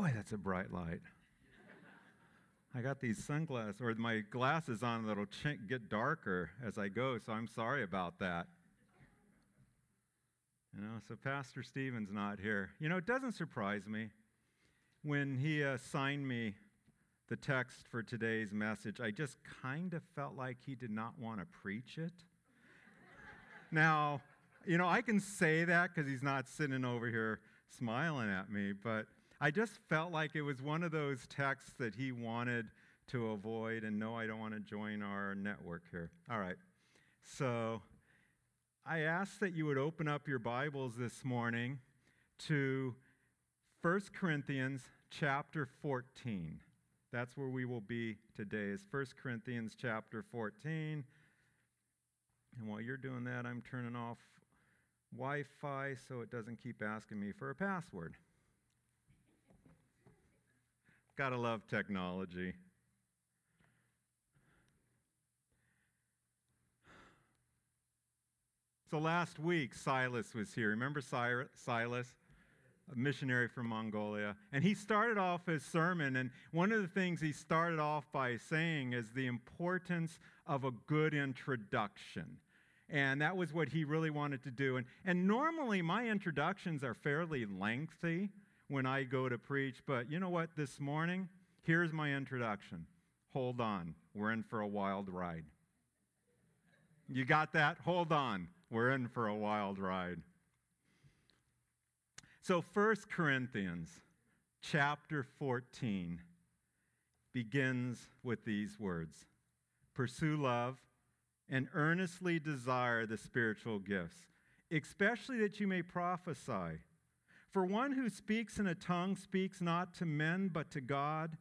Boy, that's a bright light. I got these sunglasses, or my glasses on that'll ch- get darker as I go, so I'm sorry about that. You know, so Pastor Stephen's not here. You know, it doesn't surprise me. When he uh, assigned me the text for today's message, I just kind of felt like he did not want to preach it. now, you know, I can say that because he's not sitting over here smiling at me, but I just felt like it was one of those texts that he wanted to avoid, and no, I don't want to join our network here. All right. So I ask that you would open up your Bibles this morning to 1 Corinthians chapter 14. That's where we will be today, is 1 Corinthians chapter 14. And while you're doing that, I'm turning off Wi Fi so it doesn't keep asking me for a password. Gotta love technology. So last week, Silas was here. Remember Silas? A missionary from Mongolia. And he started off his sermon, and one of the things he started off by saying is the importance of a good introduction. And that was what he really wanted to do. And, and normally, my introductions are fairly lengthy when I go to preach. But you know what? This morning, here's my introduction. Hold on. We're in for a wild ride. You got that? Hold on. We're in for a wild ride. So, 1 Corinthians chapter 14 begins with these words Pursue love and earnestly desire the spiritual gifts, especially that you may prophesy. For one who speaks in a tongue speaks not to men, but to God.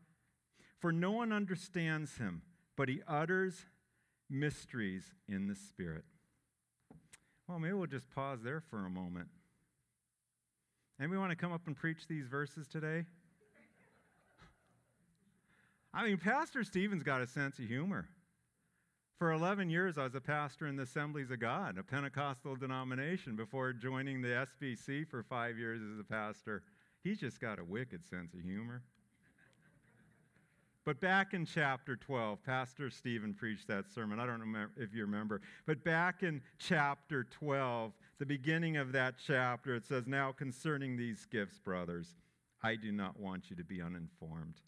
For no one understands him, but he utters mysteries in the Spirit. Well, maybe we'll just pause there for a moment. Anybody want to come up and preach these verses today? I mean, Pastor Stephen's got a sense of humor. For 11 years, I was a pastor in the Assemblies of God, a Pentecostal denomination, before joining the SBC for five years as a pastor. He's just got a wicked sense of humor. But back in chapter 12, Pastor Stephen preached that sermon. I don't know if you remember. But back in chapter 12, the beginning of that chapter, it says, Now concerning these gifts, brothers, I do not want you to be uninformed.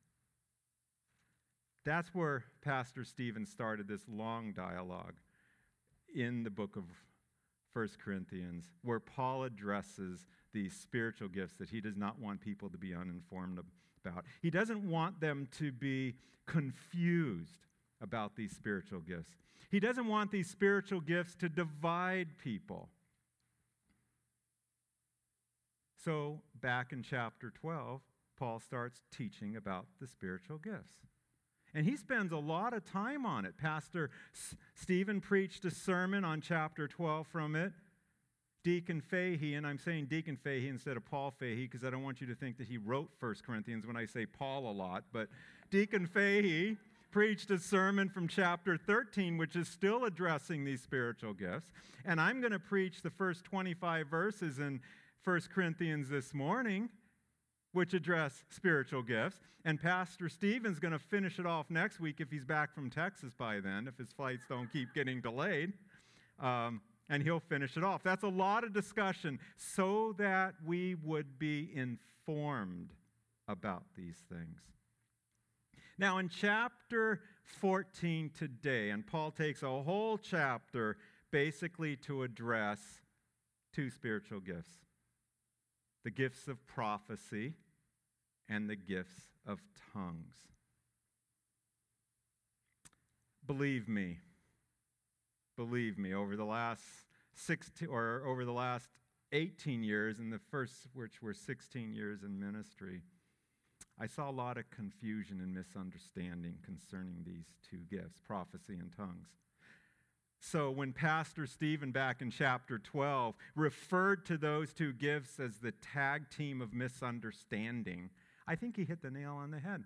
That's where Pastor Stephen started this long dialogue in the book of 1 Corinthians, where Paul addresses these spiritual gifts that he does not want people to be uninformed about. He doesn't want them to be confused about these spiritual gifts. He doesn't want these spiritual gifts to divide people. So, back in chapter 12, Paul starts teaching about the spiritual gifts. And he spends a lot of time on it. Pastor S- Stephen preached a sermon on chapter 12 from it. Deacon Fahey, and I'm saying Deacon Fahey instead of Paul Fahey because I don't want you to think that he wrote 1 Corinthians when I say Paul a lot, but Deacon Fahey preached a sermon from chapter 13, which is still addressing these spiritual gifts. And I'm going to preach the first 25 verses in 1 Corinthians this morning, which address spiritual gifts. And Pastor Stephen's going to finish it off next week if he's back from Texas by then, if his flights don't keep getting delayed. Um, and he'll finish it off. That's a lot of discussion so that we would be informed about these things. Now, in chapter 14 today, and Paul takes a whole chapter basically to address two spiritual gifts the gifts of prophecy and the gifts of tongues. Believe me, believe me, over the last 16 or over the last 18 years, and the first, which were 16 years in ministry, I saw a lot of confusion and misunderstanding concerning these two gifts, prophecy and tongues. So, when Pastor Stephen back in chapter 12 referred to those two gifts as the tag team of misunderstanding, I think he hit the nail on the head.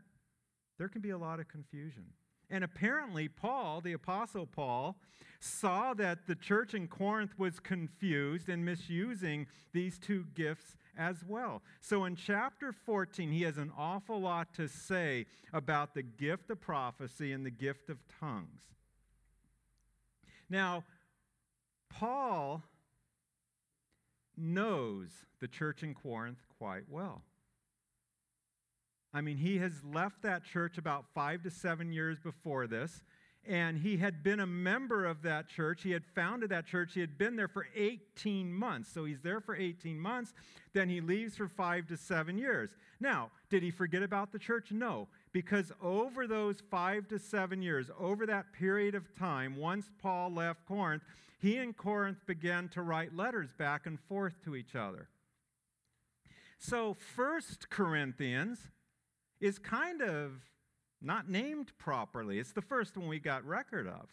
There can be a lot of confusion. And apparently, Paul, the Apostle Paul, saw that the church in Corinth was confused and misusing these two gifts as well. So in chapter 14, he has an awful lot to say about the gift of prophecy and the gift of tongues. Now, Paul knows the church in Corinth quite well. I mean, he has left that church about five to seven years before this, and he had been a member of that church. He had founded that church. He had been there for 18 months. So he's there for 18 months. Then he leaves for five to seven years. Now, did he forget about the church? No, because over those five to seven years, over that period of time, once Paul left Corinth, he and Corinth began to write letters back and forth to each other. So, First Corinthians is kind of not named properly. It's the first one we got record of.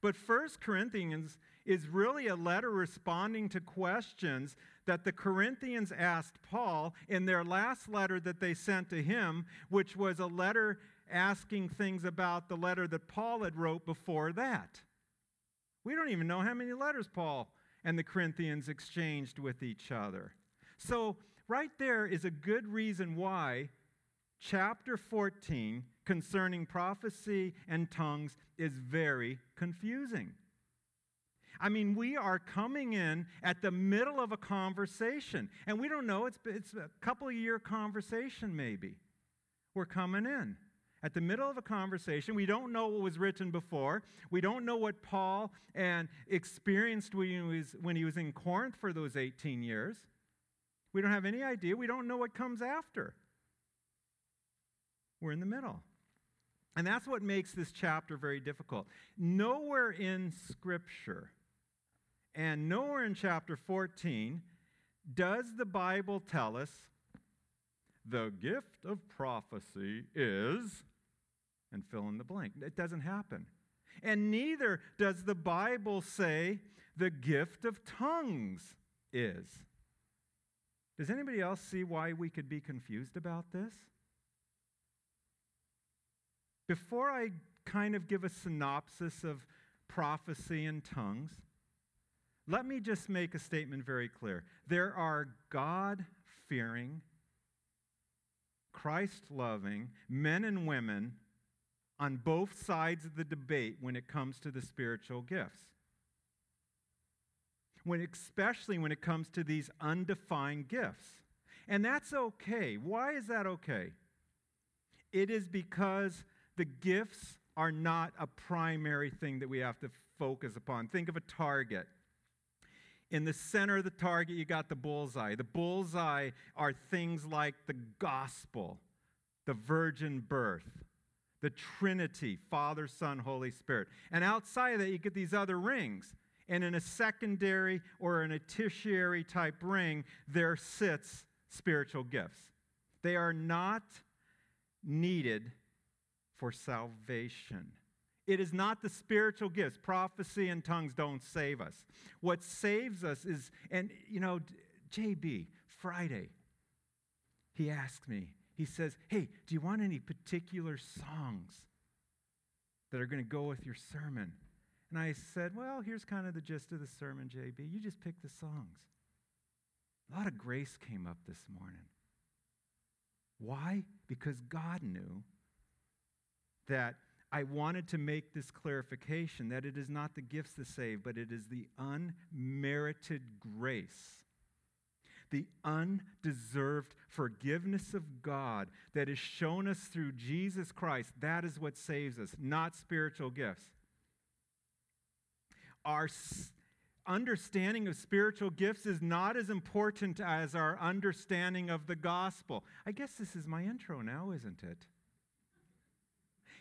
But First Corinthians is really a letter responding to questions that the Corinthians asked Paul in their last letter that they sent to him, which was a letter asking things about the letter that Paul had wrote before that. We don't even know how many letters Paul and the Corinthians exchanged with each other. So, right there is a good reason why chapter 14 concerning prophecy and tongues is very confusing. I mean, we are coming in at the middle of a conversation, and we don't know, it's, it's a couple year conversation maybe. We're coming in at the middle of a conversation. We don't know what was written before. We don't know what Paul and experienced when he was, when he was in Corinth for those 18 years. We don't have any idea. We don't know what comes after. We're in the middle. And that's what makes this chapter very difficult. Nowhere in Scripture and nowhere in chapter 14 does the Bible tell us the gift of prophecy is, and fill in the blank. It doesn't happen. And neither does the Bible say the gift of tongues is. Does anybody else see why we could be confused about this? Before I kind of give a synopsis of prophecy and tongues, let me just make a statement very clear. There are God fearing, Christ loving men and women on both sides of the debate when it comes to the spiritual gifts. When, especially when it comes to these undefined gifts. And that's okay. Why is that okay? It is because the gifts are not a primary thing that we have to focus upon. Think of a target. In the center of the target, you got the bullseye. The bullseye are things like the gospel, the virgin birth, the Trinity, Father, Son, Holy Spirit. And outside of that, you get these other rings. And in a secondary or in a tertiary type ring, there sits spiritual gifts. They are not needed for salvation. It is not the spiritual gifts. Prophecy and tongues don't save us. What saves us is, and you know, JB, Friday, he asked me, he says, Hey, do you want any particular songs that are going to go with your sermon? And I said, Well, here's kind of the gist of the sermon, JB. You just pick the songs. A lot of grace came up this morning. Why? Because God knew that I wanted to make this clarification that it is not the gifts that save, but it is the unmerited grace, the undeserved forgiveness of God that is shown us through Jesus Christ. That is what saves us, not spiritual gifts. Our understanding of spiritual gifts is not as important as our understanding of the gospel. I guess this is my intro now, isn't it?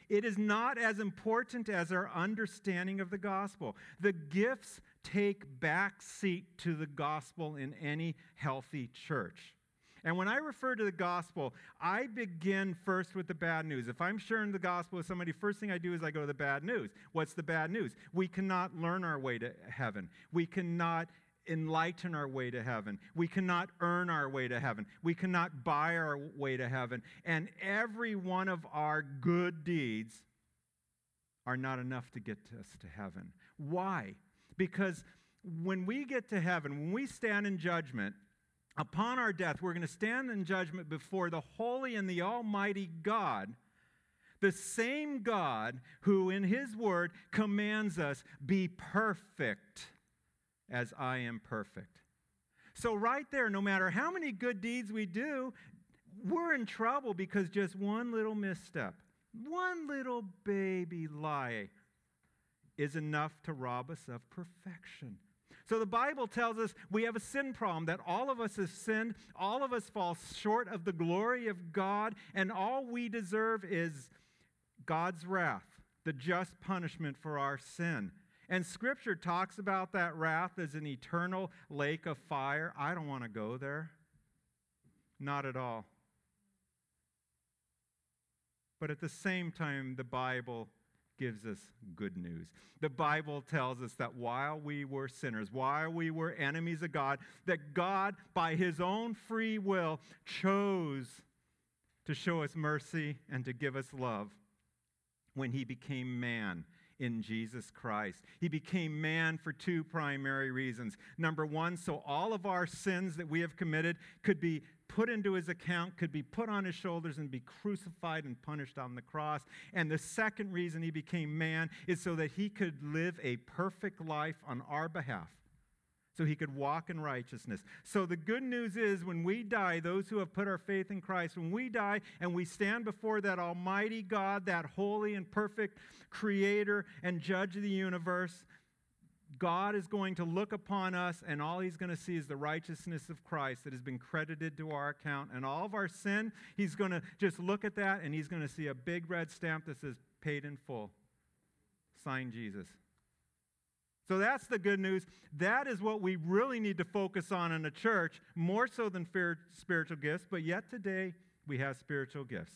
It is not as important as our understanding of the gospel. The gifts take back seat to the gospel in any healthy church. And when I refer to the gospel, I begin first with the bad news. If I'm sharing the gospel with somebody, first thing I do is I go to the bad news. What's the bad news? We cannot learn our way to heaven. We cannot enlighten our way to heaven. We cannot earn our way to heaven. We cannot buy our way to heaven. And every one of our good deeds are not enough to get us to heaven. Why? Because when we get to heaven, when we stand in judgment, upon our death, we're going to stand in judgment before the holy and the almighty God, the same God who in his word commands us, be perfect as I am perfect. So, right there, no matter how many good deeds we do, we're in trouble because just one little misstep, one little baby lie is enough to rob us of perfection. So the Bible tells us we have a sin problem, that all of us have sinned, all of us fall short of the glory of God, and all we deserve is God's wrath, the just punishment for our sin. And Scripture talks about that wrath as an eternal lake of fire. I don't want to go there. Not at all. But at the same time, the Bible gives us good news. The Bible tells us that while we were sinners, while we were enemies of God, that God, by his own free will, chose to show us mercy and to give us love when he became man in Jesus Christ. He became man for two primary reasons. Number one, so all of our sins that we have committed could be put into his account, could be put on his shoulders and be crucified and punished on the cross. And the second reason he became man is so that he could live a perfect life on our behalf. So he could walk in righteousness. So the good news is when we die, those who have put our faith in Christ, when we die and we stand before that Almighty God, that holy and perfect creator and judge of the universe, God is going to look upon us, and all he's going to see is the righteousness of Christ that has been credited to our account. And all of our sin, he's going to just look at that, and he's going to see a big red stamp that says, paid in full. Sign Jesus. So that's the good news. That is what we really need to focus on in a church, more so than spiritual gifts, but yet today we have spiritual gifts.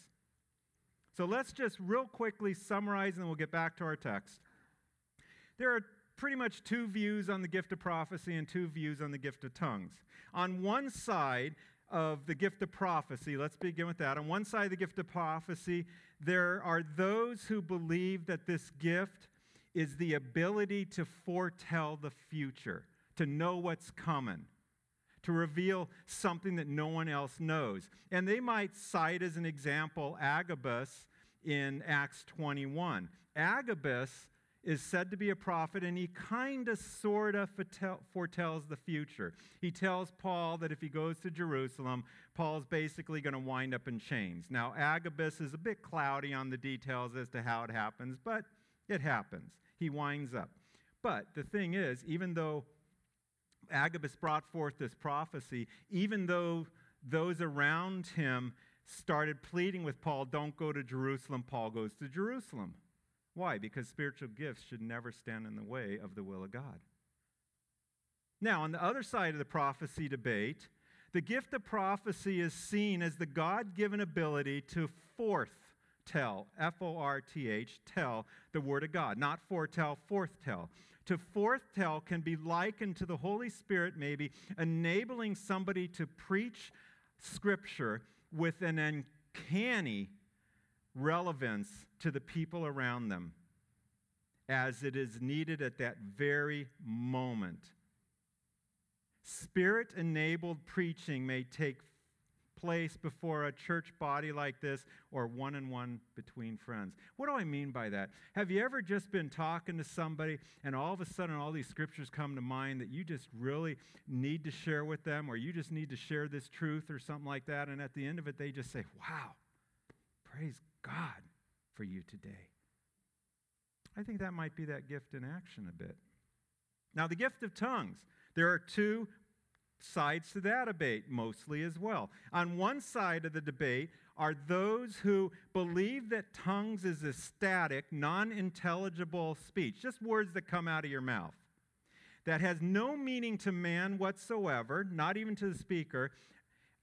So let's just real quickly summarize, and then we'll get back to our text. There are pretty much two views on the gift of prophecy and two views on the gift of tongues. On one side of the gift of prophecy, let's begin with that. On one side of the gift of prophecy, there are those who believe that this gift is the ability to foretell the future, to know what's coming to reveal something that no one else knows. And they might cite as an example Agabus in Acts 21. Agabus is said to be a prophet, and he kind of sort of foretells the future. He tells Paul that if he goes to Jerusalem, Paul's basically going to wind up in chains. Now, Agabus is a bit cloudy on the details as to how it happens, but it happens. He winds up. But the thing is, even though Agabus brought forth this prophecy, even though those around him started pleading with Paul, don't go to Jerusalem, Paul goes to Jerusalem. Why? Because spiritual gifts should never stand in the way of the will of God. Now, on the other side of the prophecy debate, the gift of prophecy is seen as the God given ability to forth tell, F O R T H, tell the Word of God, not foretell, forthtell. To forthtell can be likened to the Holy Spirit, maybe, enabling somebody to preach Scripture with an uncanny relevance to the people around them as it is needed at that very moment. Spirit enabled preaching may take place before a church body like this or one on one between friends. What do I mean by that? Have you ever just been talking to somebody and all of a sudden all these scriptures come to mind that you just really need to share with them or you just need to share this truth or something like that? And at the end of it, they just say, Wow, praise God for you today. I think that might be that gift in action a bit. Now, the gift of tongues. There are two sides to that debate, mostly as well. On one side of the debate are those who believe that tongues is a static, non intelligible speech, just words that come out of your mouth, that has no meaning to man whatsoever, not even to the speaker,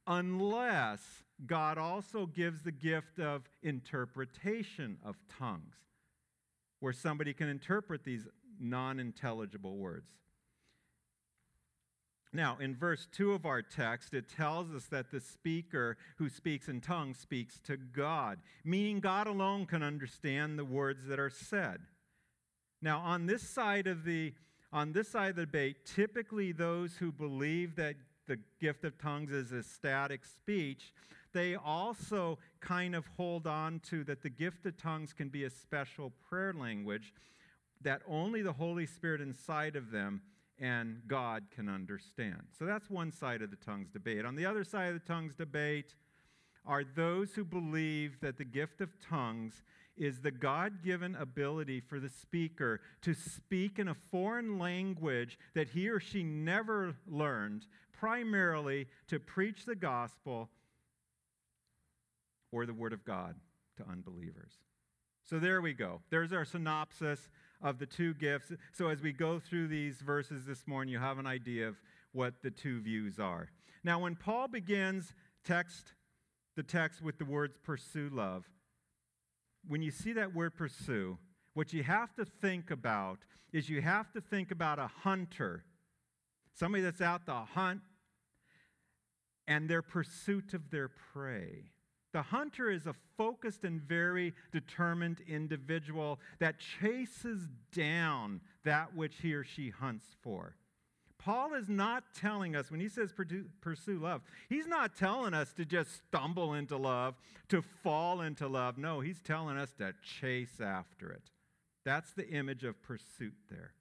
unless God also gives the gift of interpretation of tongues, where somebody can interpret these non intelligible words. Now, in verse 2 of our text, it tells us that the speaker who speaks in tongues speaks to God, meaning God alone can understand the words that are said. Now, on this side of the on this side of the debate, typically those who believe that the gift of tongues is a static speech, they also kind of hold on to that the gift of tongues can be a special prayer language that only the Holy Spirit inside of them and God can understand. So that's one side of the tongues debate. On the other side of the tongues debate are those who believe that the gift of tongues is the God given ability for the speaker to speak in a foreign language that he or she never learned, primarily to preach the gospel or the word of God to unbelievers. So there we go. There's our synopsis of the two gifts. So as we go through these verses this morning, you have an idea of what the two views are. Now, when Paul begins text the text with the words pursue love, when you see that word pursue, what you have to think about is you have to think about a hunter, somebody that's out to hunt, and their pursuit of their prey. The hunter is a focused and very determined individual that chases down that which he or she hunts for. Paul is not telling us, when he says pursue love, he's not telling us to just stumble into love, to fall into love. No, he's telling us to chase after it. That's the image of pursuit there.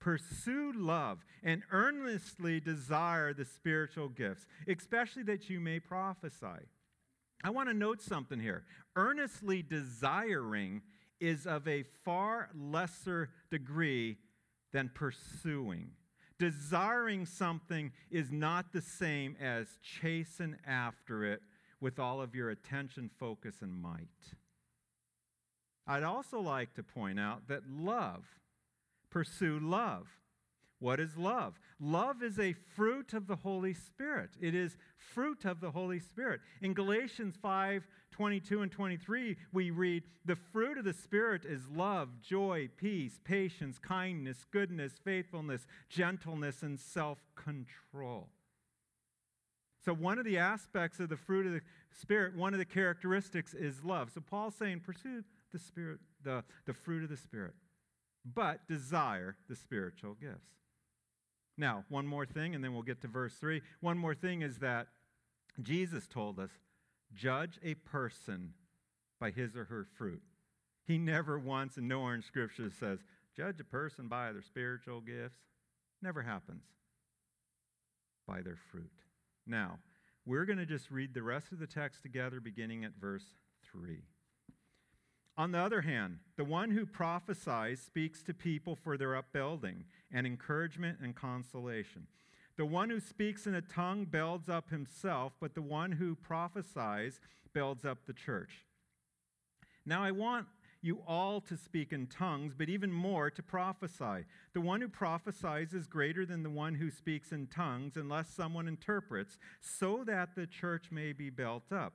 Pursue love and earnestly desire the spiritual gifts, especially that you may prophesy. I want to note something here. Earnestly desiring is of a far lesser degree than pursuing. Desiring something is not the same as chasing after it with all of your attention, focus, and might. I'd also like to point out that love, pursue love. What is love? Love is a fruit of the Holy Spirit. It is fruit of the Holy Spirit. In Galatians 5 22 and 23, we read, The fruit of the Spirit is love, joy, peace, patience, kindness, goodness, faithfulness, gentleness, and self control. So, one of the aspects of the fruit of the Spirit, one of the characteristics is love. So, Paul's saying, pursue the Spirit, the, the fruit of the Spirit, but desire the spiritual gifts. Now, one more thing, and then we'll get to verse 3. One more thing is that Jesus told us judge a person by his or her fruit. He never once, and nowhere in Scripture says, judge a person by their spiritual gifts. Never happens. By their fruit. Now, we're going to just read the rest of the text together, beginning at verse 3. On the other hand, the one who prophesies speaks to people for their upbuilding and encouragement and consolation. The one who speaks in a tongue builds up himself, but the one who prophesies builds up the church. Now, I want you all to speak in tongues, but even more to prophesy. The one who prophesies is greater than the one who speaks in tongues, unless someone interprets, so that the church may be built up.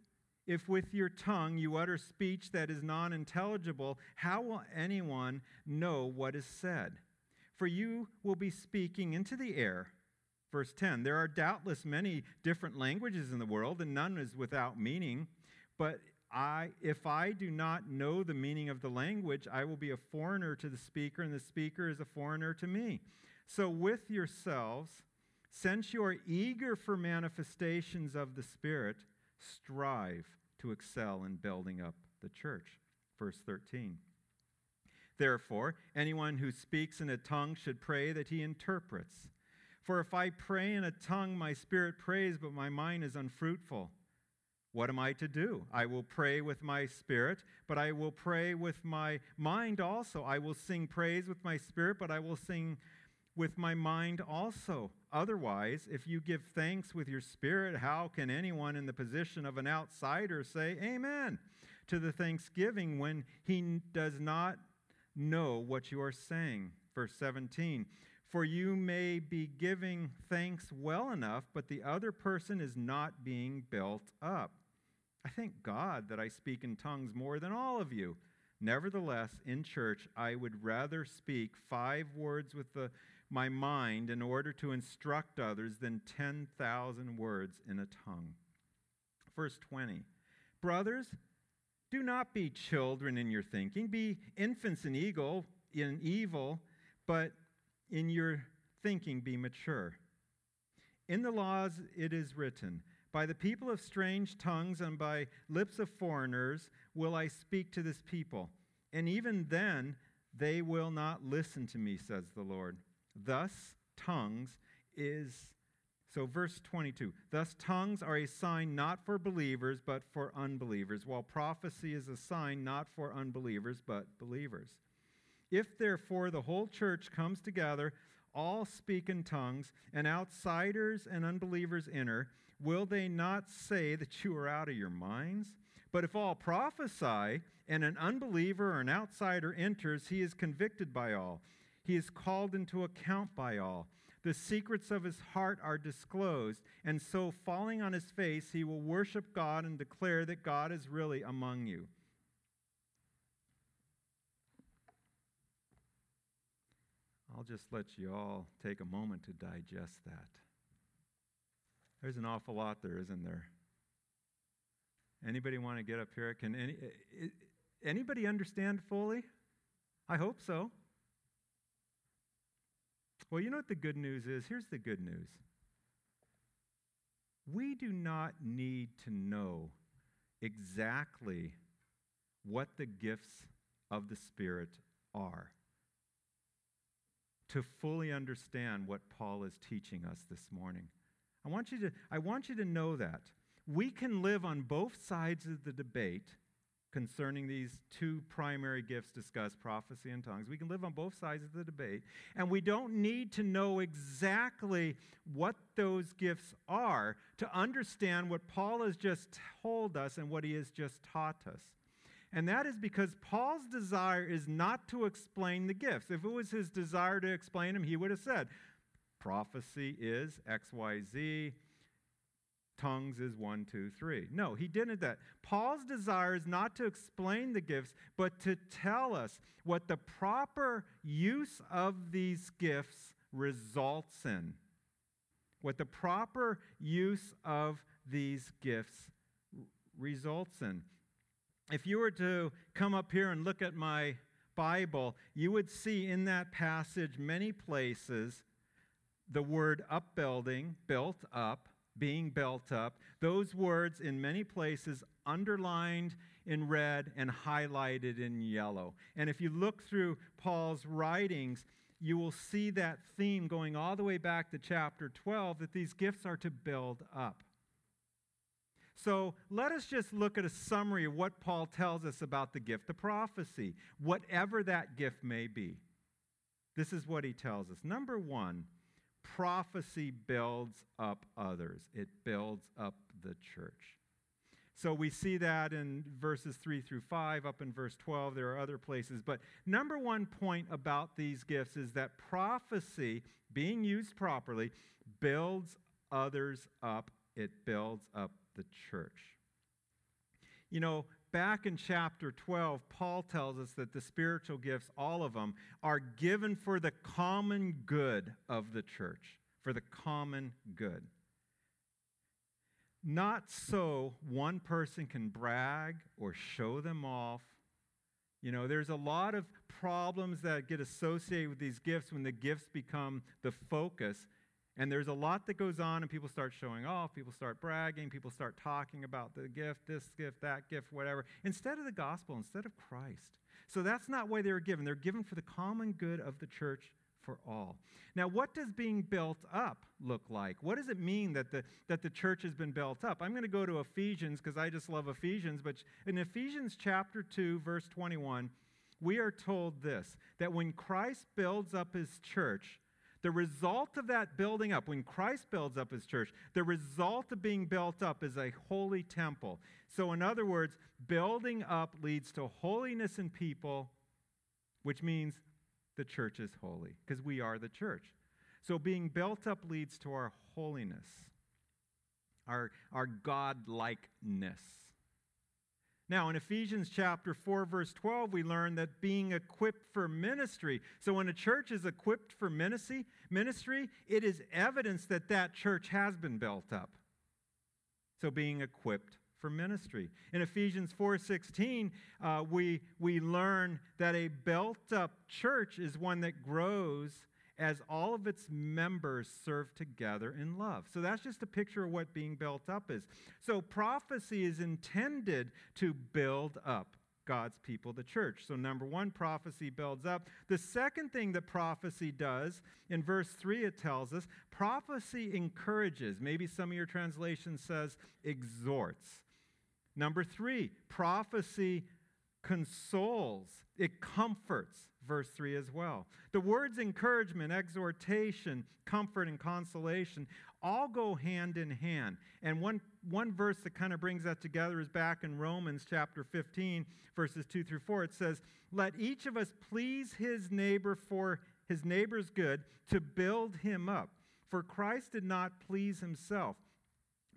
if with your tongue you utter speech that is non intelligible, how will anyone know what is said? For you will be speaking into the air. Verse 10 There are doubtless many different languages in the world, and none is without meaning. But I, if I do not know the meaning of the language, I will be a foreigner to the speaker, and the speaker is a foreigner to me. So, with yourselves, since you are eager for manifestations of the Spirit, strive to excel in building up the church. Verse 13. Therefore, anyone who speaks in a tongue should pray that he interprets. For if I pray in a tongue, my spirit prays, but my mind is unfruitful. What am I to do? I will pray with my spirit, but I will pray with my mind also. I will sing praise with my spirit, but I will sing with my mind also. Otherwise, if you give thanks with your spirit, how can anyone in the position of an outsider say amen to the thanksgiving when he does not know what you are saying? Verse 17 For you may be giving thanks well enough, but the other person is not being built up. I thank God that I speak in tongues more than all of you. Nevertheless, in church, I would rather speak five words with the, my mind in order to instruct others than 10,000 words in a tongue. Verse 20 Brothers, do not be children in your thinking, be infants in evil, in evil, but in your thinking be mature. In the laws it is written, By the people of strange tongues and by lips of foreigners will I speak to this people, and even then they will not listen to me, says the Lord. Thus, tongues is. So, verse 22 Thus, tongues are a sign not for believers, but for unbelievers, while prophecy is a sign not for unbelievers, but believers. If therefore the whole church comes together, all speak in tongues, and outsiders and unbelievers enter, will they not say that you are out of your minds? But if all prophesy, and an unbeliever or an outsider enters, he is convicted by all. He is called into account by all. The secrets of his heart are disclosed, and so falling on his face, he will worship God and declare that God is really among you. I'll just let you all take a moment to digest that. There's an awful lot there, isn't there? Anybody want to get up here? Can any, eh, eh, anybody understand fully? I hope so. Well, you know what the good news is? Here's the good news. We do not need to know exactly what the gifts of the Spirit are to fully understand what Paul is teaching us this morning. I want you to, I want you to know that. We can live on both sides of the debate concerning these two primary gifts discussed prophecy and tongues. We can live on both sides of the debate, and we don't need to know exactly what those gifts are to understand what Paul has just told us and what he has just taught us. And that is because Paul's desire is not to explain the gifts. If it was his desire to explain them, he would have said, prophecy is XYZ, tongues is one, two, three. No, he didn't that. Paul's desire is not to explain the gifts, but to tell us what the proper use of these gifts results in. What the proper use of these gifts results in if you were to come up here and look at my Bible, you would see in that passage many places the word upbuilding, built up, being built up. Those words in many places underlined in red and highlighted in yellow. And if you look through Paul's writings, you will see that theme going all the way back to chapter 12 that these gifts are to build up. So let us just look at a summary of what Paul tells us about the gift of prophecy, whatever that gift may be. This is what he tells us. Number one, prophecy builds up others, it builds up the church. So we see that in verses 3 through 5, up in verse 12. There are other places. But number one point about these gifts is that prophecy, being used properly, builds others up. It builds up the church. You know, back in chapter 12, Paul tells us that the spiritual gifts, all of them, are given for the common good of the church, for the common good. Not so one person can brag or show them off. You know, there's a lot of problems that get associated with these gifts when the gifts become the focus. And there's a lot that goes on, and people start showing off, people start bragging, people start talking about the gift, this gift, that gift, whatever, instead of the gospel, instead of Christ. So that's not why they were given. They're given for the common good of the church for all. Now, what does being built up look like? What does it mean that the, that the church has been built up? I'm going to go to Ephesians because I just love Ephesians, but in Ephesians chapter 2, verse 21, we are told this that when Christ builds up his church, the result of that building up, when Christ builds up his church, the result of being built up is a holy temple. So, in other words, building up leads to holiness in people, which means the church is holy, because we are the church. So being built up leads to our holiness, our, our God likeness. Now, in Ephesians chapter 4, verse 12, we learn that being equipped for ministry. So, when a church is equipped for ministry, ministry, it is evidence that that church has been built up. So, being equipped for ministry. In Ephesians 4:16, uh, we, we learn that a built-up church is one that grows as all of its members serve together in love. So that's just a picture of what being built up is. So prophecy is intended to build up God's people, the church. So, number one, prophecy builds up. The second thing that prophecy does, in verse 3, it tells us prophecy encourages. Maybe some of your translation says exhorts. Number three, prophecy consoles, it comforts verse 3 as well. The words encouragement, exhortation, comfort, and consolation all go hand in hand. And one, one verse that kind of brings that together is back in Romans chapter 15, verses 2 through 4. It says, Let each of us please his neighbor for his neighbor's good to build him up. For Christ did not please himself.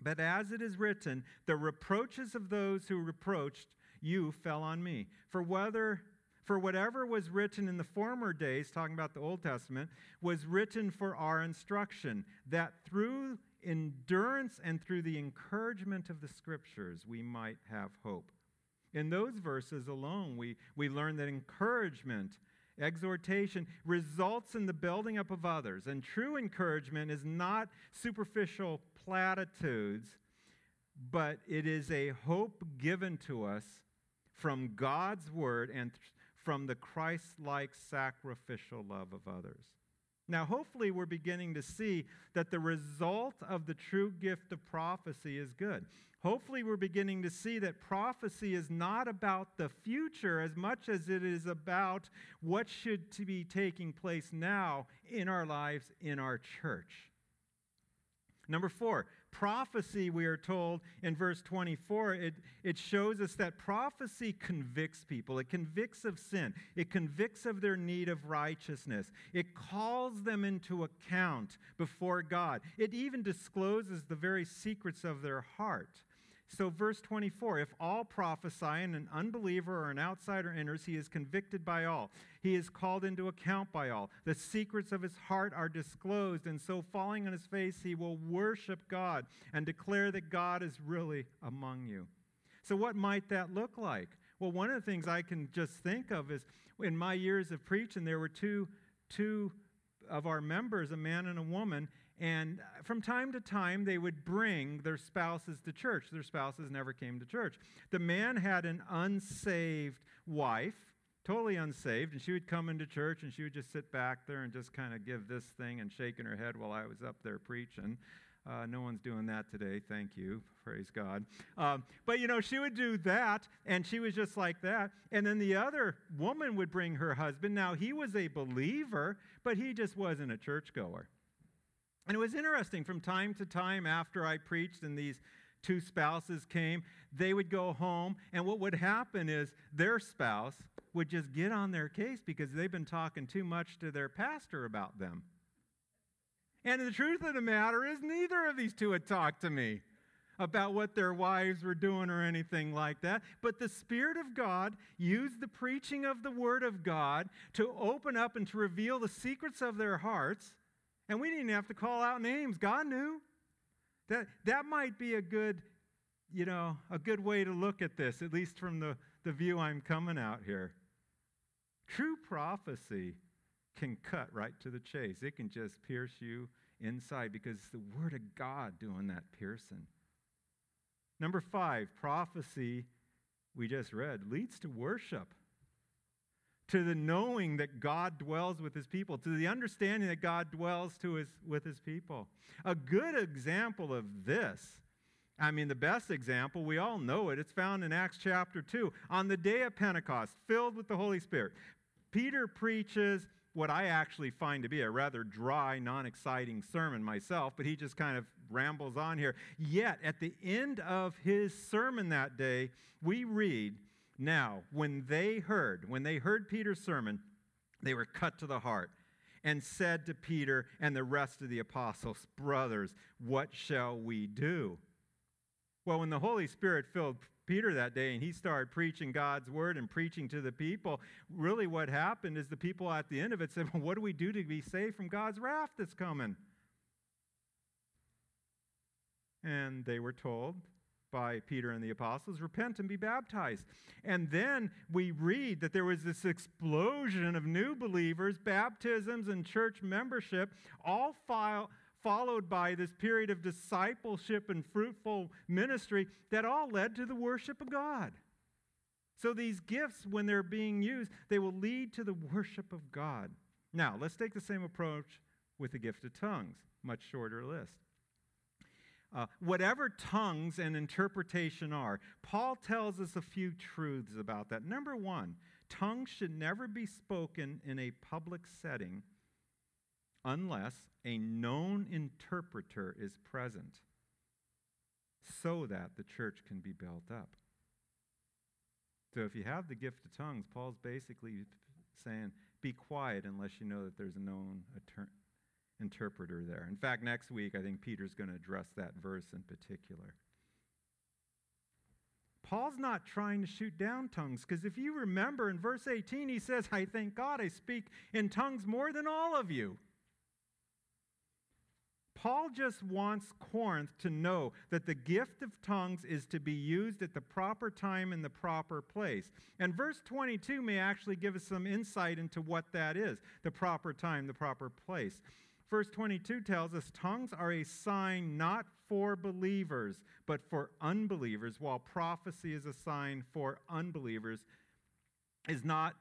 But as it is written, the reproaches of those who reproached you fell on me. For whether for whatever was written in the former days, talking about the Old Testament, was written for our instruction, that through endurance and through the encouragement of the Scriptures we might have hope. In those verses alone, we, we learn that encouragement, exhortation, results in the building up of others. And true encouragement is not superficial platitudes, but it is a hope given to us from God's word and from the Christ like sacrificial love of others. Now, hopefully, we're beginning to see that the result of the true gift of prophecy is good. Hopefully, we're beginning to see that prophecy is not about the future as much as it is about what should be taking place now in our lives, in our church. Number four, prophecy, we are told in verse 24, it, it shows us that prophecy convicts people. It convicts of sin, it convicts of their need of righteousness, it calls them into account before God, it even discloses the very secrets of their heart. So, verse 24 if all prophesy and an unbeliever or an outsider enters, he is convicted by all. He is called into account by all. The secrets of his heart are disclosed, and so, falling on his face, he will worship God and declare that God is really among you. So, what might that look like? Well, one of the things I can just think of is in my years of preaching, there were two, two of our members, a man and a woman, and from time to time, they would bring their spouses to church. Their spouses never came to church. The man had an unsaved wife, totally unsaved, and she would come into church and she would just sit back there and just kind of give this thing and shaking her head while I was up there preaching. Uh, no one's doing that today. Thank you. Praise God. Um, but you know, she would do that, and she was just like that. And then the other woman would bring her husband. Now, he was a believer, but he just wasn't a churchgoer. And it was interesting from time to time after I preached and these two spouses came, they would go home, and what would happen is their spouse would just get on their case because they've been talking too much to their pastor about them. And the truth of the matter is, neither of these two had talked to me about what their wives were doing or anything like that. But the Spirit of God used the preaching of the Word of God to open up and to reveal the secrets of their hearts and we didn't have to call out names. God knew. That, that might be a good, you know, a good way to look at this, at least from the, the view I'm coming out here. True prophecy can cut right to the chase. It can just pierce you inside because it's the Word of God doing that piercing. Number five, prophecy, we just read, leads to worship to the knowing that God dwells with his people, to the understanding that God dwells to his, with his people. A good example of this, I mean, the best example, we all know it, it's found in Acts chapter 2. On the day of Pentecost, filled with the Holy Spirit, Peter preaches what I actually find to be a rather dry, non exciting sermon myself, but he just kind of rambles on here. Yet, at the end of his sermon that day, we read, now, when they heard, when they heard Peter's sermon, they were cut to the heart. and said to Peter and the rest of the apostles, Brothers, what shall we do? Well, when the Holy Spirit filled Peter that day and he started preaching God's word and preaching to the people, really what happened is the people at the end of it said, well, What do we do to be saved from God's wrath that's coming? And they were told by Peter and the apostles, repent and be baptized. And then we read that there was this explosion of new believers, baptisms, and church membership, all file, followed by this period of discipleship and fruitful ministry that all led to the worship of God. So these gifts, when they're being used, they will lead to the worship of God. Now, let's take the same approach with the gift of tongues, much shorter list. Uh, whatever tongues and interpretation are, Paul tells us a few truths about that. Number one, tongues should never be spoken in a public setting unless a known interpreter is present so that the church can be built up. So if you have the gift of tongues, Paul's basically saying, be quiet unless you know that there's a known interpreter there. In fact, next week, I think Peter's going to address that verse in particular. Paul's not trying to shoot down tongues because if you remember in verse 18, he says, I thank God I speak in tongues more than all of you. Paul just wants Corinth to know that the gift of tongues is to be used at the proper time in the proper place. And verse 22 may actually give us some insight into what that is the proper time, the proper place. Verse 22 tells us tongues are a sign not for believers, but for unbelievers, while prophecy is a sign for unbelievers, is not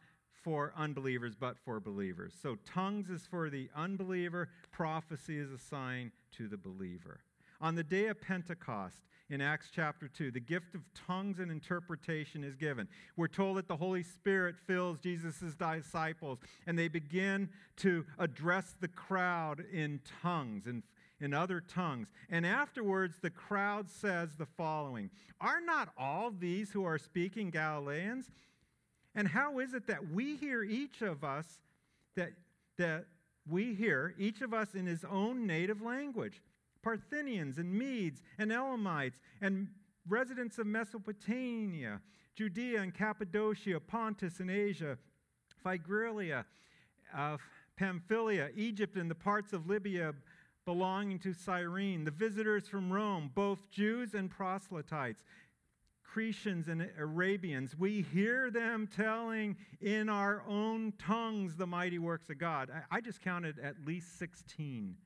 for unbelievers, but for believers. So tongues is for the unbeliever, prophecy is a sign to the believer. On the day of Pentecost, in Acts chapter 2. The gift of tongues and interpretation is given. We're told that the Holy Spirit fills Jesus' disciples, and they begin to address the crowd in tongues and in other tongues. And afterwards, the crowd says the following Are not all these who are speaking Galileans? And how is it that we hear each of us, that, that we hear each of us in his own native language? Parthians and Medes and Elamites and residents of Mesopotamia, Judea and Cappadocia, Pontus and Asia, Phrygia, uh, Pamphylia, Egypt, and the parts of Libya belonging to Cyrene, the visitors from Rome, both Jews and proselytes, Cretians and Arabians. We hear them telling in our own tongues the mighty works of God. I, I just counted at least 16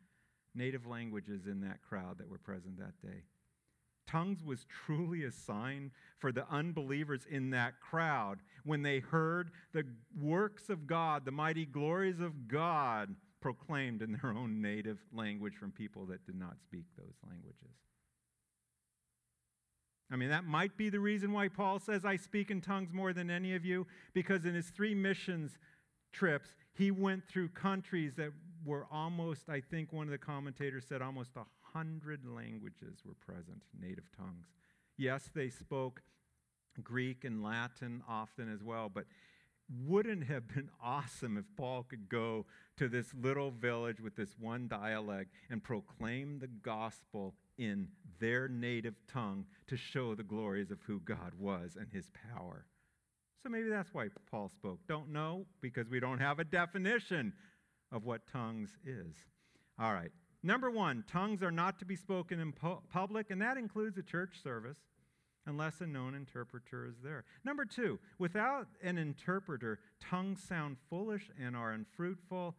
native languages in that crowd that were present that day. Tongues was truly a sign for the unbelievers in that crowd when they heard the works of God, the mighty glories of God proclaimed in their own native language from people that did not speak those languages. I mean, that might be the reason why Paul says, I speak in tongues more than any of you, because in his three missions trips, he went through countries that were almost, I think one of the commentators said, almost a hundred languages were present, native tongues. Yes, they spoke Greek and Latin often as well, but wouldn't have been awesome if Paul could go to this little village with this one dialect and proclaim the gospel in their native tongue to show the glories of who God was and his power. So maybe that's why Paul spoke. Don't know because we don't have a definition of what tongues is. All right. Number one, tongues are not to be spoken in pu- public, and that includes a church service unless a known interpreter is there. Number two, without an interpreter, tongues sound foolish and are unfruitful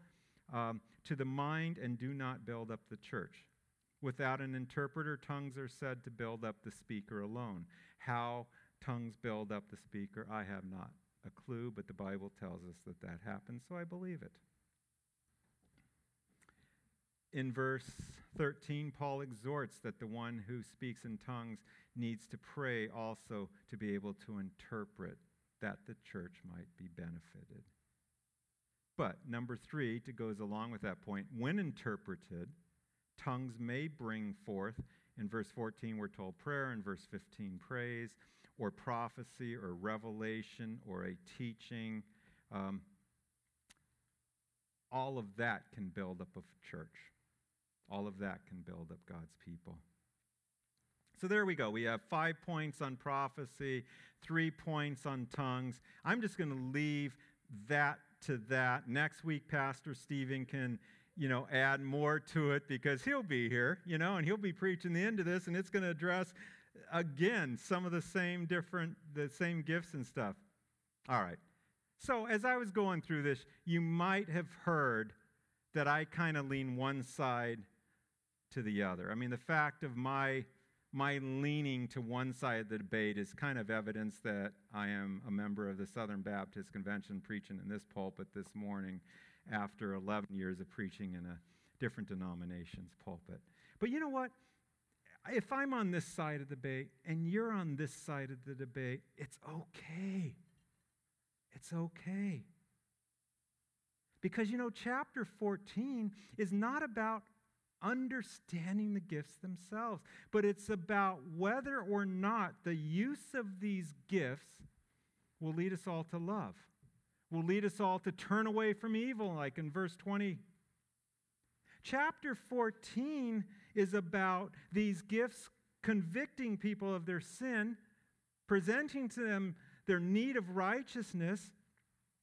um, to the mind and do not build up the church. Without an interpreter, tongues are said to build up the speaker alone. How tongues build up the speaker, I have not a clue, but the Bible tells us that that happens, so I believe it. In verse 13, Paul exhorts that the one who speaks in tongues needs to pray also to be able to interpret that the church might be benefited. But number three, to goes along with that point, when interpreted, tongues may bring forth, in verse 14, we're told prayer, in verse 15, praise, or prophecy, or revelation, or a teaching. Um, all of that can build up a church. All of that can build up God's people. So there we go. We have five points on prophecy, three points on tongues. I'm just going to leave that to that. Next week, Pastor Stephen can, you know, add more to it because he'll be here, you know, and he'll be preaching the end of this, and it's going to address again some of the same different, the same gifts and stuff. All right. So as I was going through this, you might have heard that I kind of lean one side to the other. I mean, the fact of my my leaning to one side of the debate is kind of evidence that I am a member of the Southern Baptist Convention preaching in this pulpit this morning after 11 years of preaching in a different denomination's pulpit. But you know what? If I'm on this side of the debate and you're on this side of the debate, it's okay. It's okay. Because, you know, chapter 14 is not about understanding the gifts themselves, but it's about whether or not the use of these gifts will lead us all to love, will lead us all to turn away from evil, like in verse 20. Chapter 14 is about these gifts convicting people of their sin, presenting to them their need of righteousness,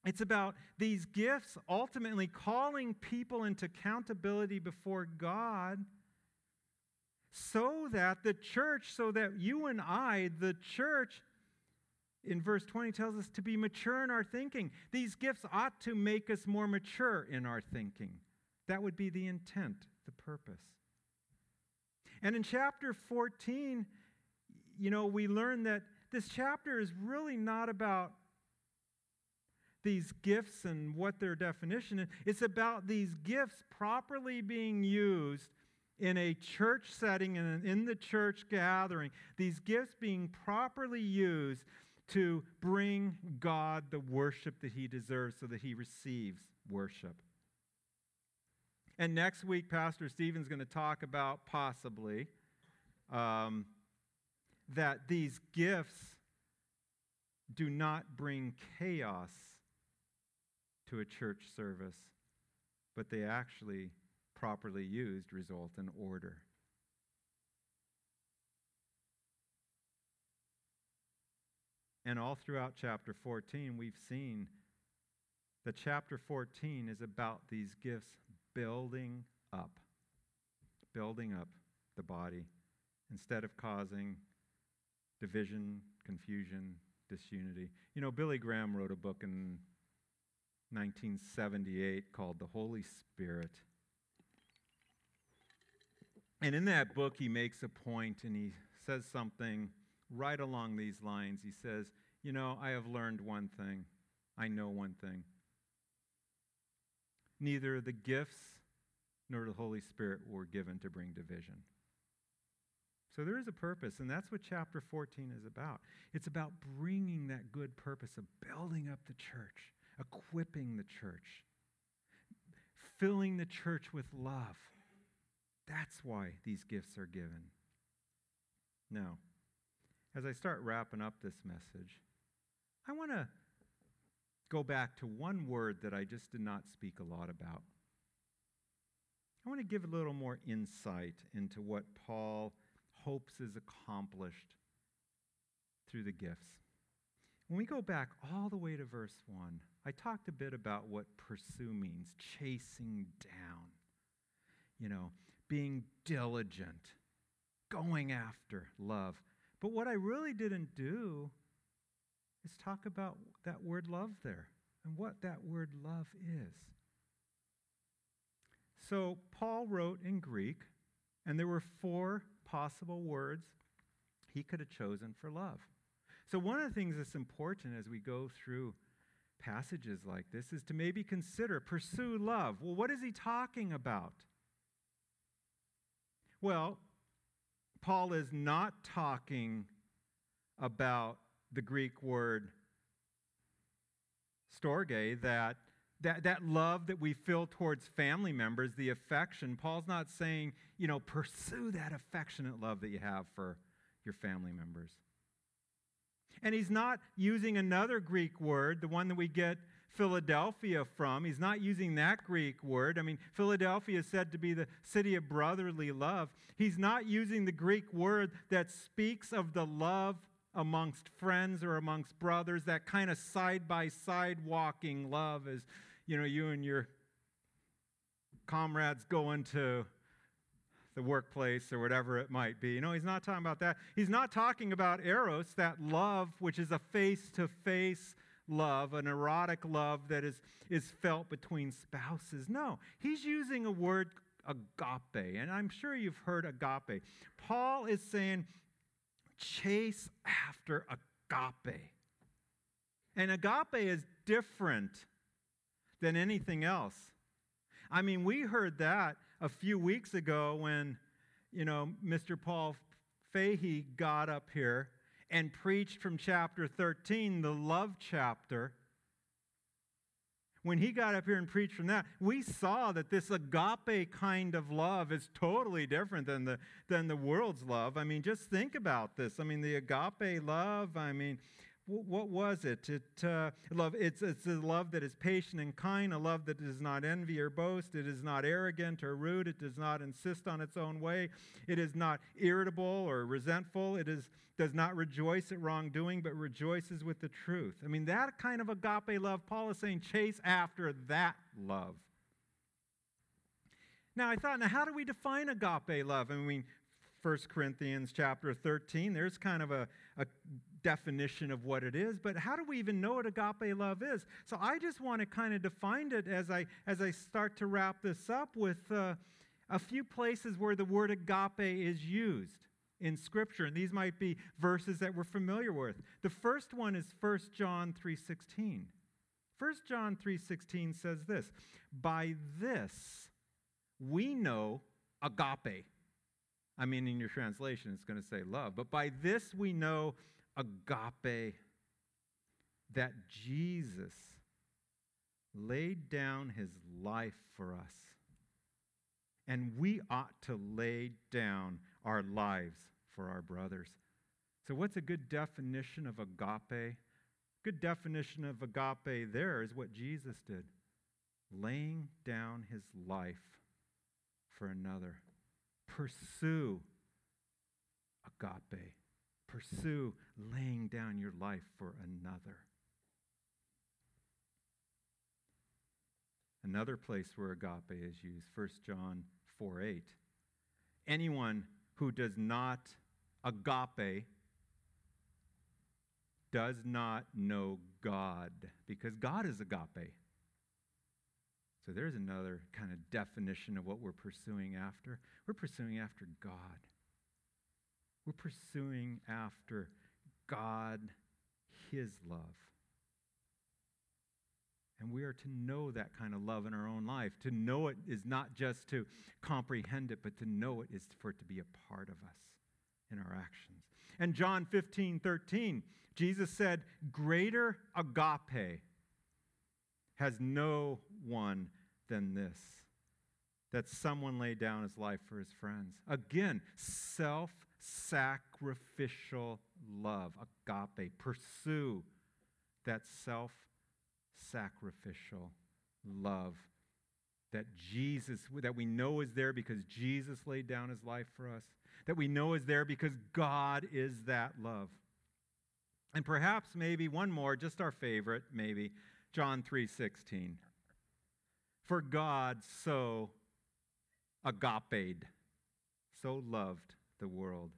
it's about these gifts ultimately calling people into accountability before God so that the church, so that you and I, the church, in verse 20 tells us to be mature in our thinking. These gifts ought to make us more mature in our thinking. That would be the intent, the purpose. And in chapter 14, you know, we learn that this chapter is really not about these gifts and what their definition is. It's about these gifts properly being used in a church setting and in the church gathering. These gifts being properly used to bring God the worship that he deserves so that he receives worship. And next week, Pastor Stephen's going to talk about possibly um, that these gifts do not bring chaos to a church service, but they actually, properly used, result in order. And all throughout chapter 14, we've seen that chapter 14 is about these gifts building up, building up the body instead of causing division, confusion, disunity. You know, Billy Graham wrote a book in 1978 called The Holy Spirit. And in that book, he makes a point and he says something right along these lines. He says, You know, I have learned one thing. I know one thing. Neither the gifts nor the Holy Spirit were given to bring division. So there is a purpose, and that's what chapter 14 is about. It's about bringing that good purpose of building up the church equipping the church, filling the church with love. That's why these gifts are given. Now, as I start wrapping up this message, I want to go back to one word that I just did not speak a lot about. I want to give a little more insight into what Paul hopes is accomplished through the gifts. When we go back all the way to verse 1, I talked a bit about what pursue means chasing down, you know, being diligent, going after love. But what I really didn't do is talk about that word love there and what that word love is. So, Paul wrote in Greek, and there were four possible words he could have chosen for love. So, one of the things that's important as we go through passages like this is to maybe consider pursue love. Well, what is he talking about? Well, Paul is not talking about the Greek word storge, that, that, that love that we feel towards family members, the affection. Paul's not saying, you know, pursue that affectionate love that you have for your family members. And he's not using another Greek word, the one that we get Philadelphia from. He's not using that Greek word. I mean, Philadelphia is said to be the city of brotherly love. He's not using the Greek word that speaks of the love amongst friends or amongst brothers, that kind of side by side walking love as, you know, you and your comrades go into the workplace or whatever it might be. You know, he's not talking about that. He's not talking about eros, that love which is a face to face love, an erotic love that is, is felt between spouses. No, he's using a word agape, and I'm sure you've heard agape. Paul is saying, chase after agape. And agape is different than anything else. I mean, we heard that a few weeks ago when, you know, Mr. Paul Fahey got up here and preached from chapter 13, the love chapter. When he got up here and preached from that, we saw that this agape kind of love is totally different than the, than the world's love. I mean, just think about this. I mean, the agape love, I mean, what was it? It uh, love. It's it's a love that is patient and kind, a love that does not envy or boast. It is not arrogant or rude. It does not insist on its own way. It is not irritable or resentful. It is does not rejoice at wrongdoing, but rejoices with the truth. I mean, that kind of agape love. Paul is saying, chase after that love. Now, I thought, now how do we define agape love? I mean, 1 Corinthians chapter 13, there's kind of a, a definition of what it is, but how do we even know what agape love is? So I just want to kind of define it as I as I start to wrap this up with uh, a few places where the word agape is used in scripture and these might be verses that we're familiar with. The first one is 1 john 3.16 1 john 3.16 says this by this we know agape. I mean in your translation it's going to say love but by this we know agape that Jesus laid down his life for us. And we ought to lay down our lives for our brothers. So, what's a good definition of agape? Good definition of agape there is what Jesus did laying down his life for another. Pursue agape. Pursue laying down your life for another. Another place where agape is used, 1 John 4 8. Anyone who does not agape does not know God, because God is agape. So there's another kind of definition of what we're pursuing after. We're pursuing after God. We're pursuing after God, His love. And we are to know that kind of love in our own life. To know it is not just to comprehend it, but to know it is for it to be a part of us in our actions. And John 15, 13, Jesus said, Greater agape has no one than this, that someone lay down his life for his friends. Again, self sacrificial love, agape. Pursue that self sacrificial love that Jesus, that we know is there because Jesus laid down his life for us, that we know is there because God is that love. And perhaps maybe one more, just our favorite, maybe, John 3:16. For God so agaped, so loved the world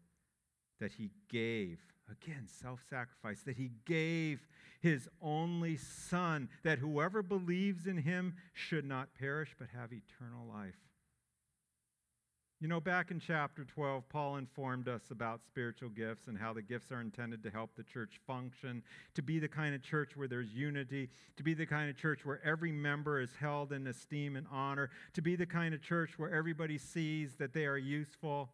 that he gave, again, self sacrifice, that he gave his only Son, that whoever believes in him should not perish but have eternal life. You know, back in chapter 12, Paul informed us about spiritual gifts and how the gifts are intended to help the church function, to be the kind of church where there's unity, to be the kind of church where every member is held in esteem and honor, to be the kind of church where everybody sees that they are useful,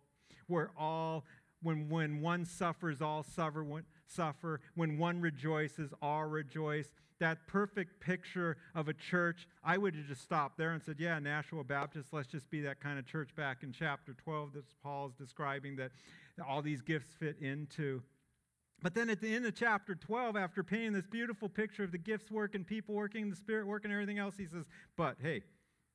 where all when, when one suffers, all suffer when, suffer. When one rejoices, all rejoice. That perfect picture of a church, I would have just stopped there and said, Yeah, Nashua Baptist, let's just be that kind of church back in chapter 12 that Paul's describing that all these gifts fit into. But then at the end of chapter 12, after painting this beautiful picture of the gifts working, people working, the spirit working, everything else, he says, But hey,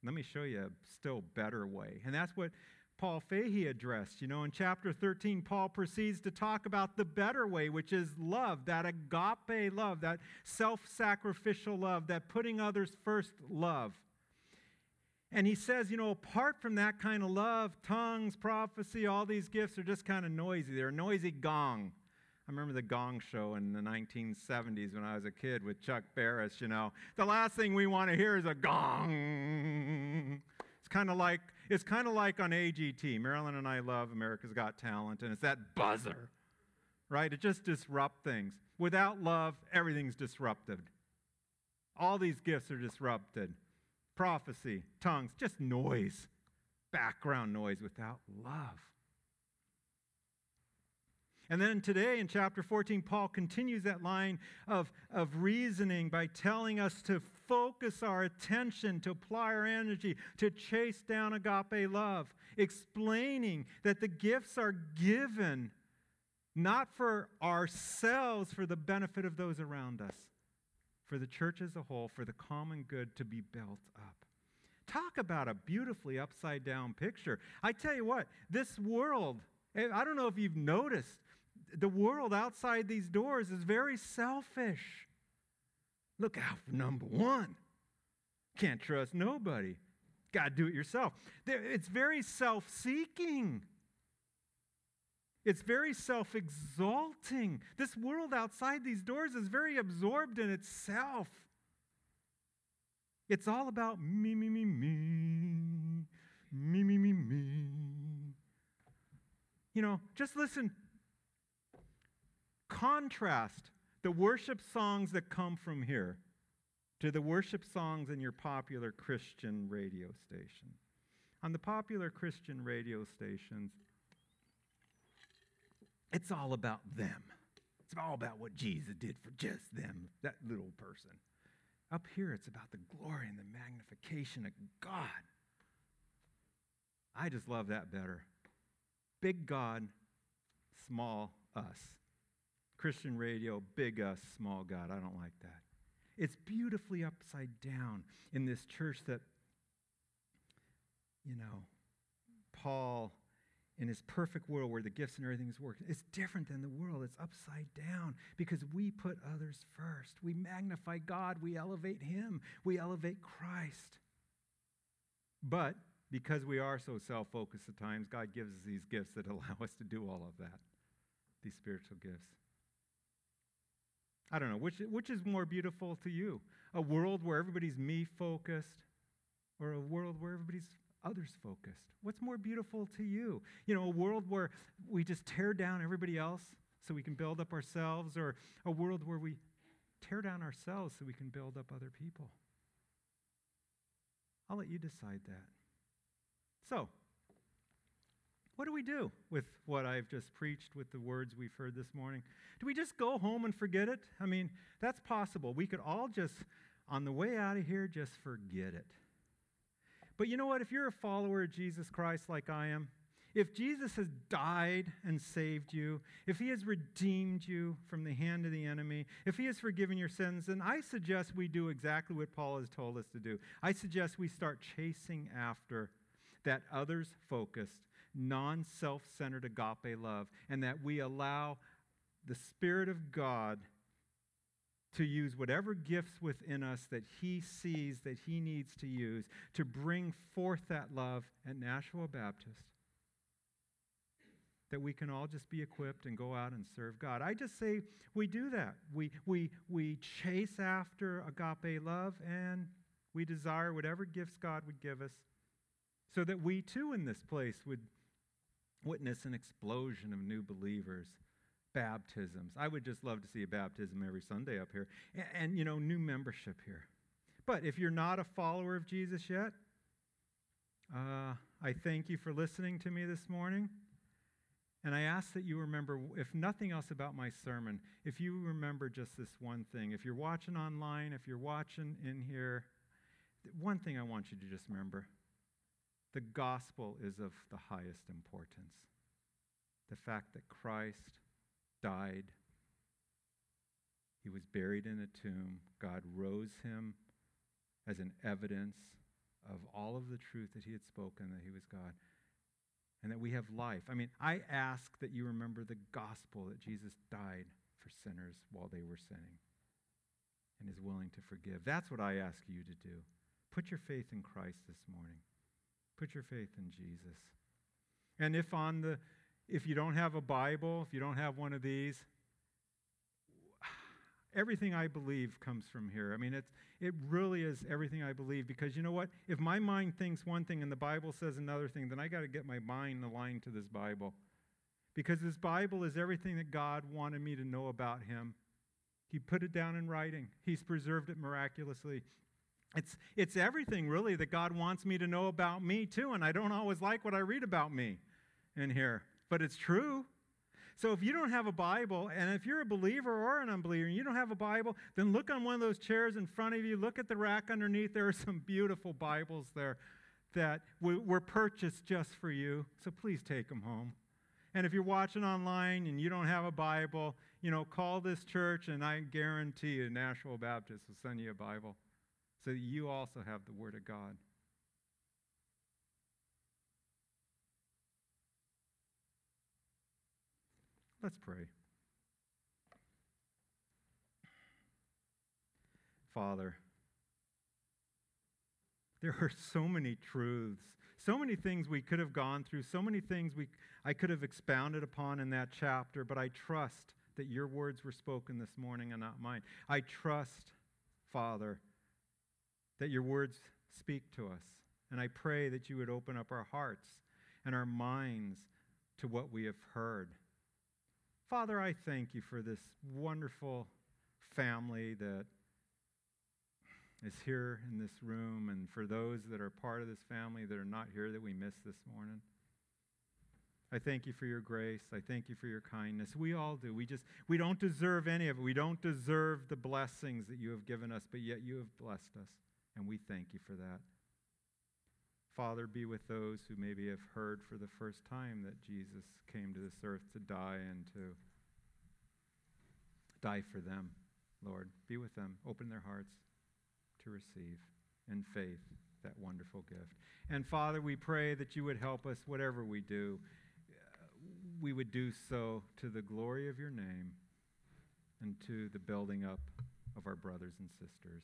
let me show you a still better way. And that's what Paul Fahey addressed. You know, in chapter 13, Paul proceeds to talk about the better way, which is love, that agape love, that self sacrificial love, that putting others first love. And he says, you know, apart from that kind of love, tongues, prophecy, all these gifts are just kind of noisy. They're a noisy gong. I remember the Gong Show in the 1970s when I was a kid with Chuck Barris, you know. The last thing we want to hear is a gong. It's kind of like it's kind of like on AGT. Marilyn and I love America's Got Talent and it's that buzzer. Right? It just disrupts things. Without love, everything's disrupted. All these gifts are disrupted. Prophecy, tongues, just noise. Background noise without love. And then today in chapter 14, Paul continues that line of, of reasoning by telling us to focus our attention, to apply our energy, to chase down agape love, explaining that the gifts are given not for ourselves, for the benefit of those around us, for the church as a whole, for the common good to be built up. Talk about a beautifully upside down picture. I tell you what, this world, eh, I don't know if you've noticed, the world outside these doors is very selfish. Look out for number one. Can't trust nobody. Got to do it yourself. It's very self seeking. It's very self exalting. This world outside these doors is very absorbed in itself. It's all about me, me, me, me, me, me, me, me. You know, just listen Contrast the worship songs that come from here to the worship songs in your popular Christian radio station. On the popular Christian radio stations, it's all about them. It's all about what Jesus did for just them, that little person. Up here, it's about the glory and the magnification of God. I just love that better. Big God, small us. Christian radio, big us, small God. I don't like that. It's beautifully upside down in this church that, you know, Paul, in his perfect world where the gifts and everything is working, it's different than the world. It's upside down because we put others first. We magnify God, we elevate Him, we elevate Christ. But because we are so self focused at times, God gives us these gifts that allow us to do all of that, these spiritual gifts. I don't know, which, which is more beautiful to you? A world where everybody's me focused or a world where everybody's others focused? What's more beautiful to you? You know, a world where we just tear down everybody else so we can build up ourselves, or a world where we tear down ourselves so we can build up other people? I'll let you decide that. So, what do we do with what I've just preached, with the words we've heard this morning? Do we just go home and forget it? I mean, that's possible. We could all just, on the way out of here, just forget it. But you know what? If you're a follower of Jesus Christ like I am, if Jesus has died and saved you, if he has redeemed you from the hand of the enemy, if he has forgiven your sins, then I suggest we do exactly what Paul has told us to do. I suggest we start chasing after that others focused, non self centered agape love, and that we allow the Spirit of God to use whatever gifts within us that He sees that He needs to use to bring forth that love at Nashua Baptist. That we can all just be equipped and go out and serve God. I just say we do that. We, we, we chase after agape love and we desire whatever gifts God would give us so that we too in this place would witness an explosion of new believers baptisms. I would just love to see a baptism every sunday up here. And, and, you know new membership here. But if you're not a follower of jesus yet uh, i thank you for listening to me this morning. And i ask that you remember if nothing else about my sermon if you remember just this one thing. If you're watching online if you're watching in here one thing i want you to just remember the gospel is of the highest importance. The fact that Christ died He was buried in a tomb. God rose him as an evidence of all of the truth that he had spoken, that he was God, and that we have life. I mean, I ask that you remember the gospel that Jesus died for sinners while they were sinning and is willing to forgive. That's what I ask you to do. Put your faith in Christ this morning. Put your faith in Jesus. And if on the if you don't have a Bible, if you don't have one of these, everything I believe comes from here. I mean, it's, it really is everything I believe because you know what? If my mind thinks one thing and the Bible says another thing, then I got to get my mind aligned to this Bible. Because this Bible is everything that God wanted me to know about Him. He put it down in writing, He's preserved it miraculously. It's, it's everything, really, that God wants me to know about me, too. And I don't always like what I read about me in here, but it's true. So if you don't have a Bible, and if you're a believer or an unbeliever and you don't have a Bible, then look on one of those chairs in front of you. Look at the rack underneath. There are some beautiful Bibles there that were purchased just for you. So please take them home. And if you're watching online and you don't have a Bible, you know, call this church, and I guarantee you, Nashua Baptist will send you a Bible so that you also have the Word of God. Let's pray. Father, there are so many truths, so many things we could have gone through, so many things we, I could have expounded upon in that chapter, but I trust that your words were spoken this morning and not mine. I trust, Father, that your words speak to us. And I pray that you would open up our hearts and our minds to what we have heard. Father, I thank you for this wonderful family that is here in this room and for those that are part of this family that are not here that we missed this morning. I thank you for your grace. I thank you for your kindness. We all do. We just we don't deserve any of it. We don't deserve the blessings that you have given us, but yet you have blessed us, and we thank you for that. Father, be with those who maybe have heard for the first time that Jesus came to this earth to die and to die for them. Lord, be with them. Open their hearts to receive in faith that wonderful gift. And Father, we pray that you would help us, whatever we do, uh, we would do so to the glory of your name and to the building up of our brothers and sisters.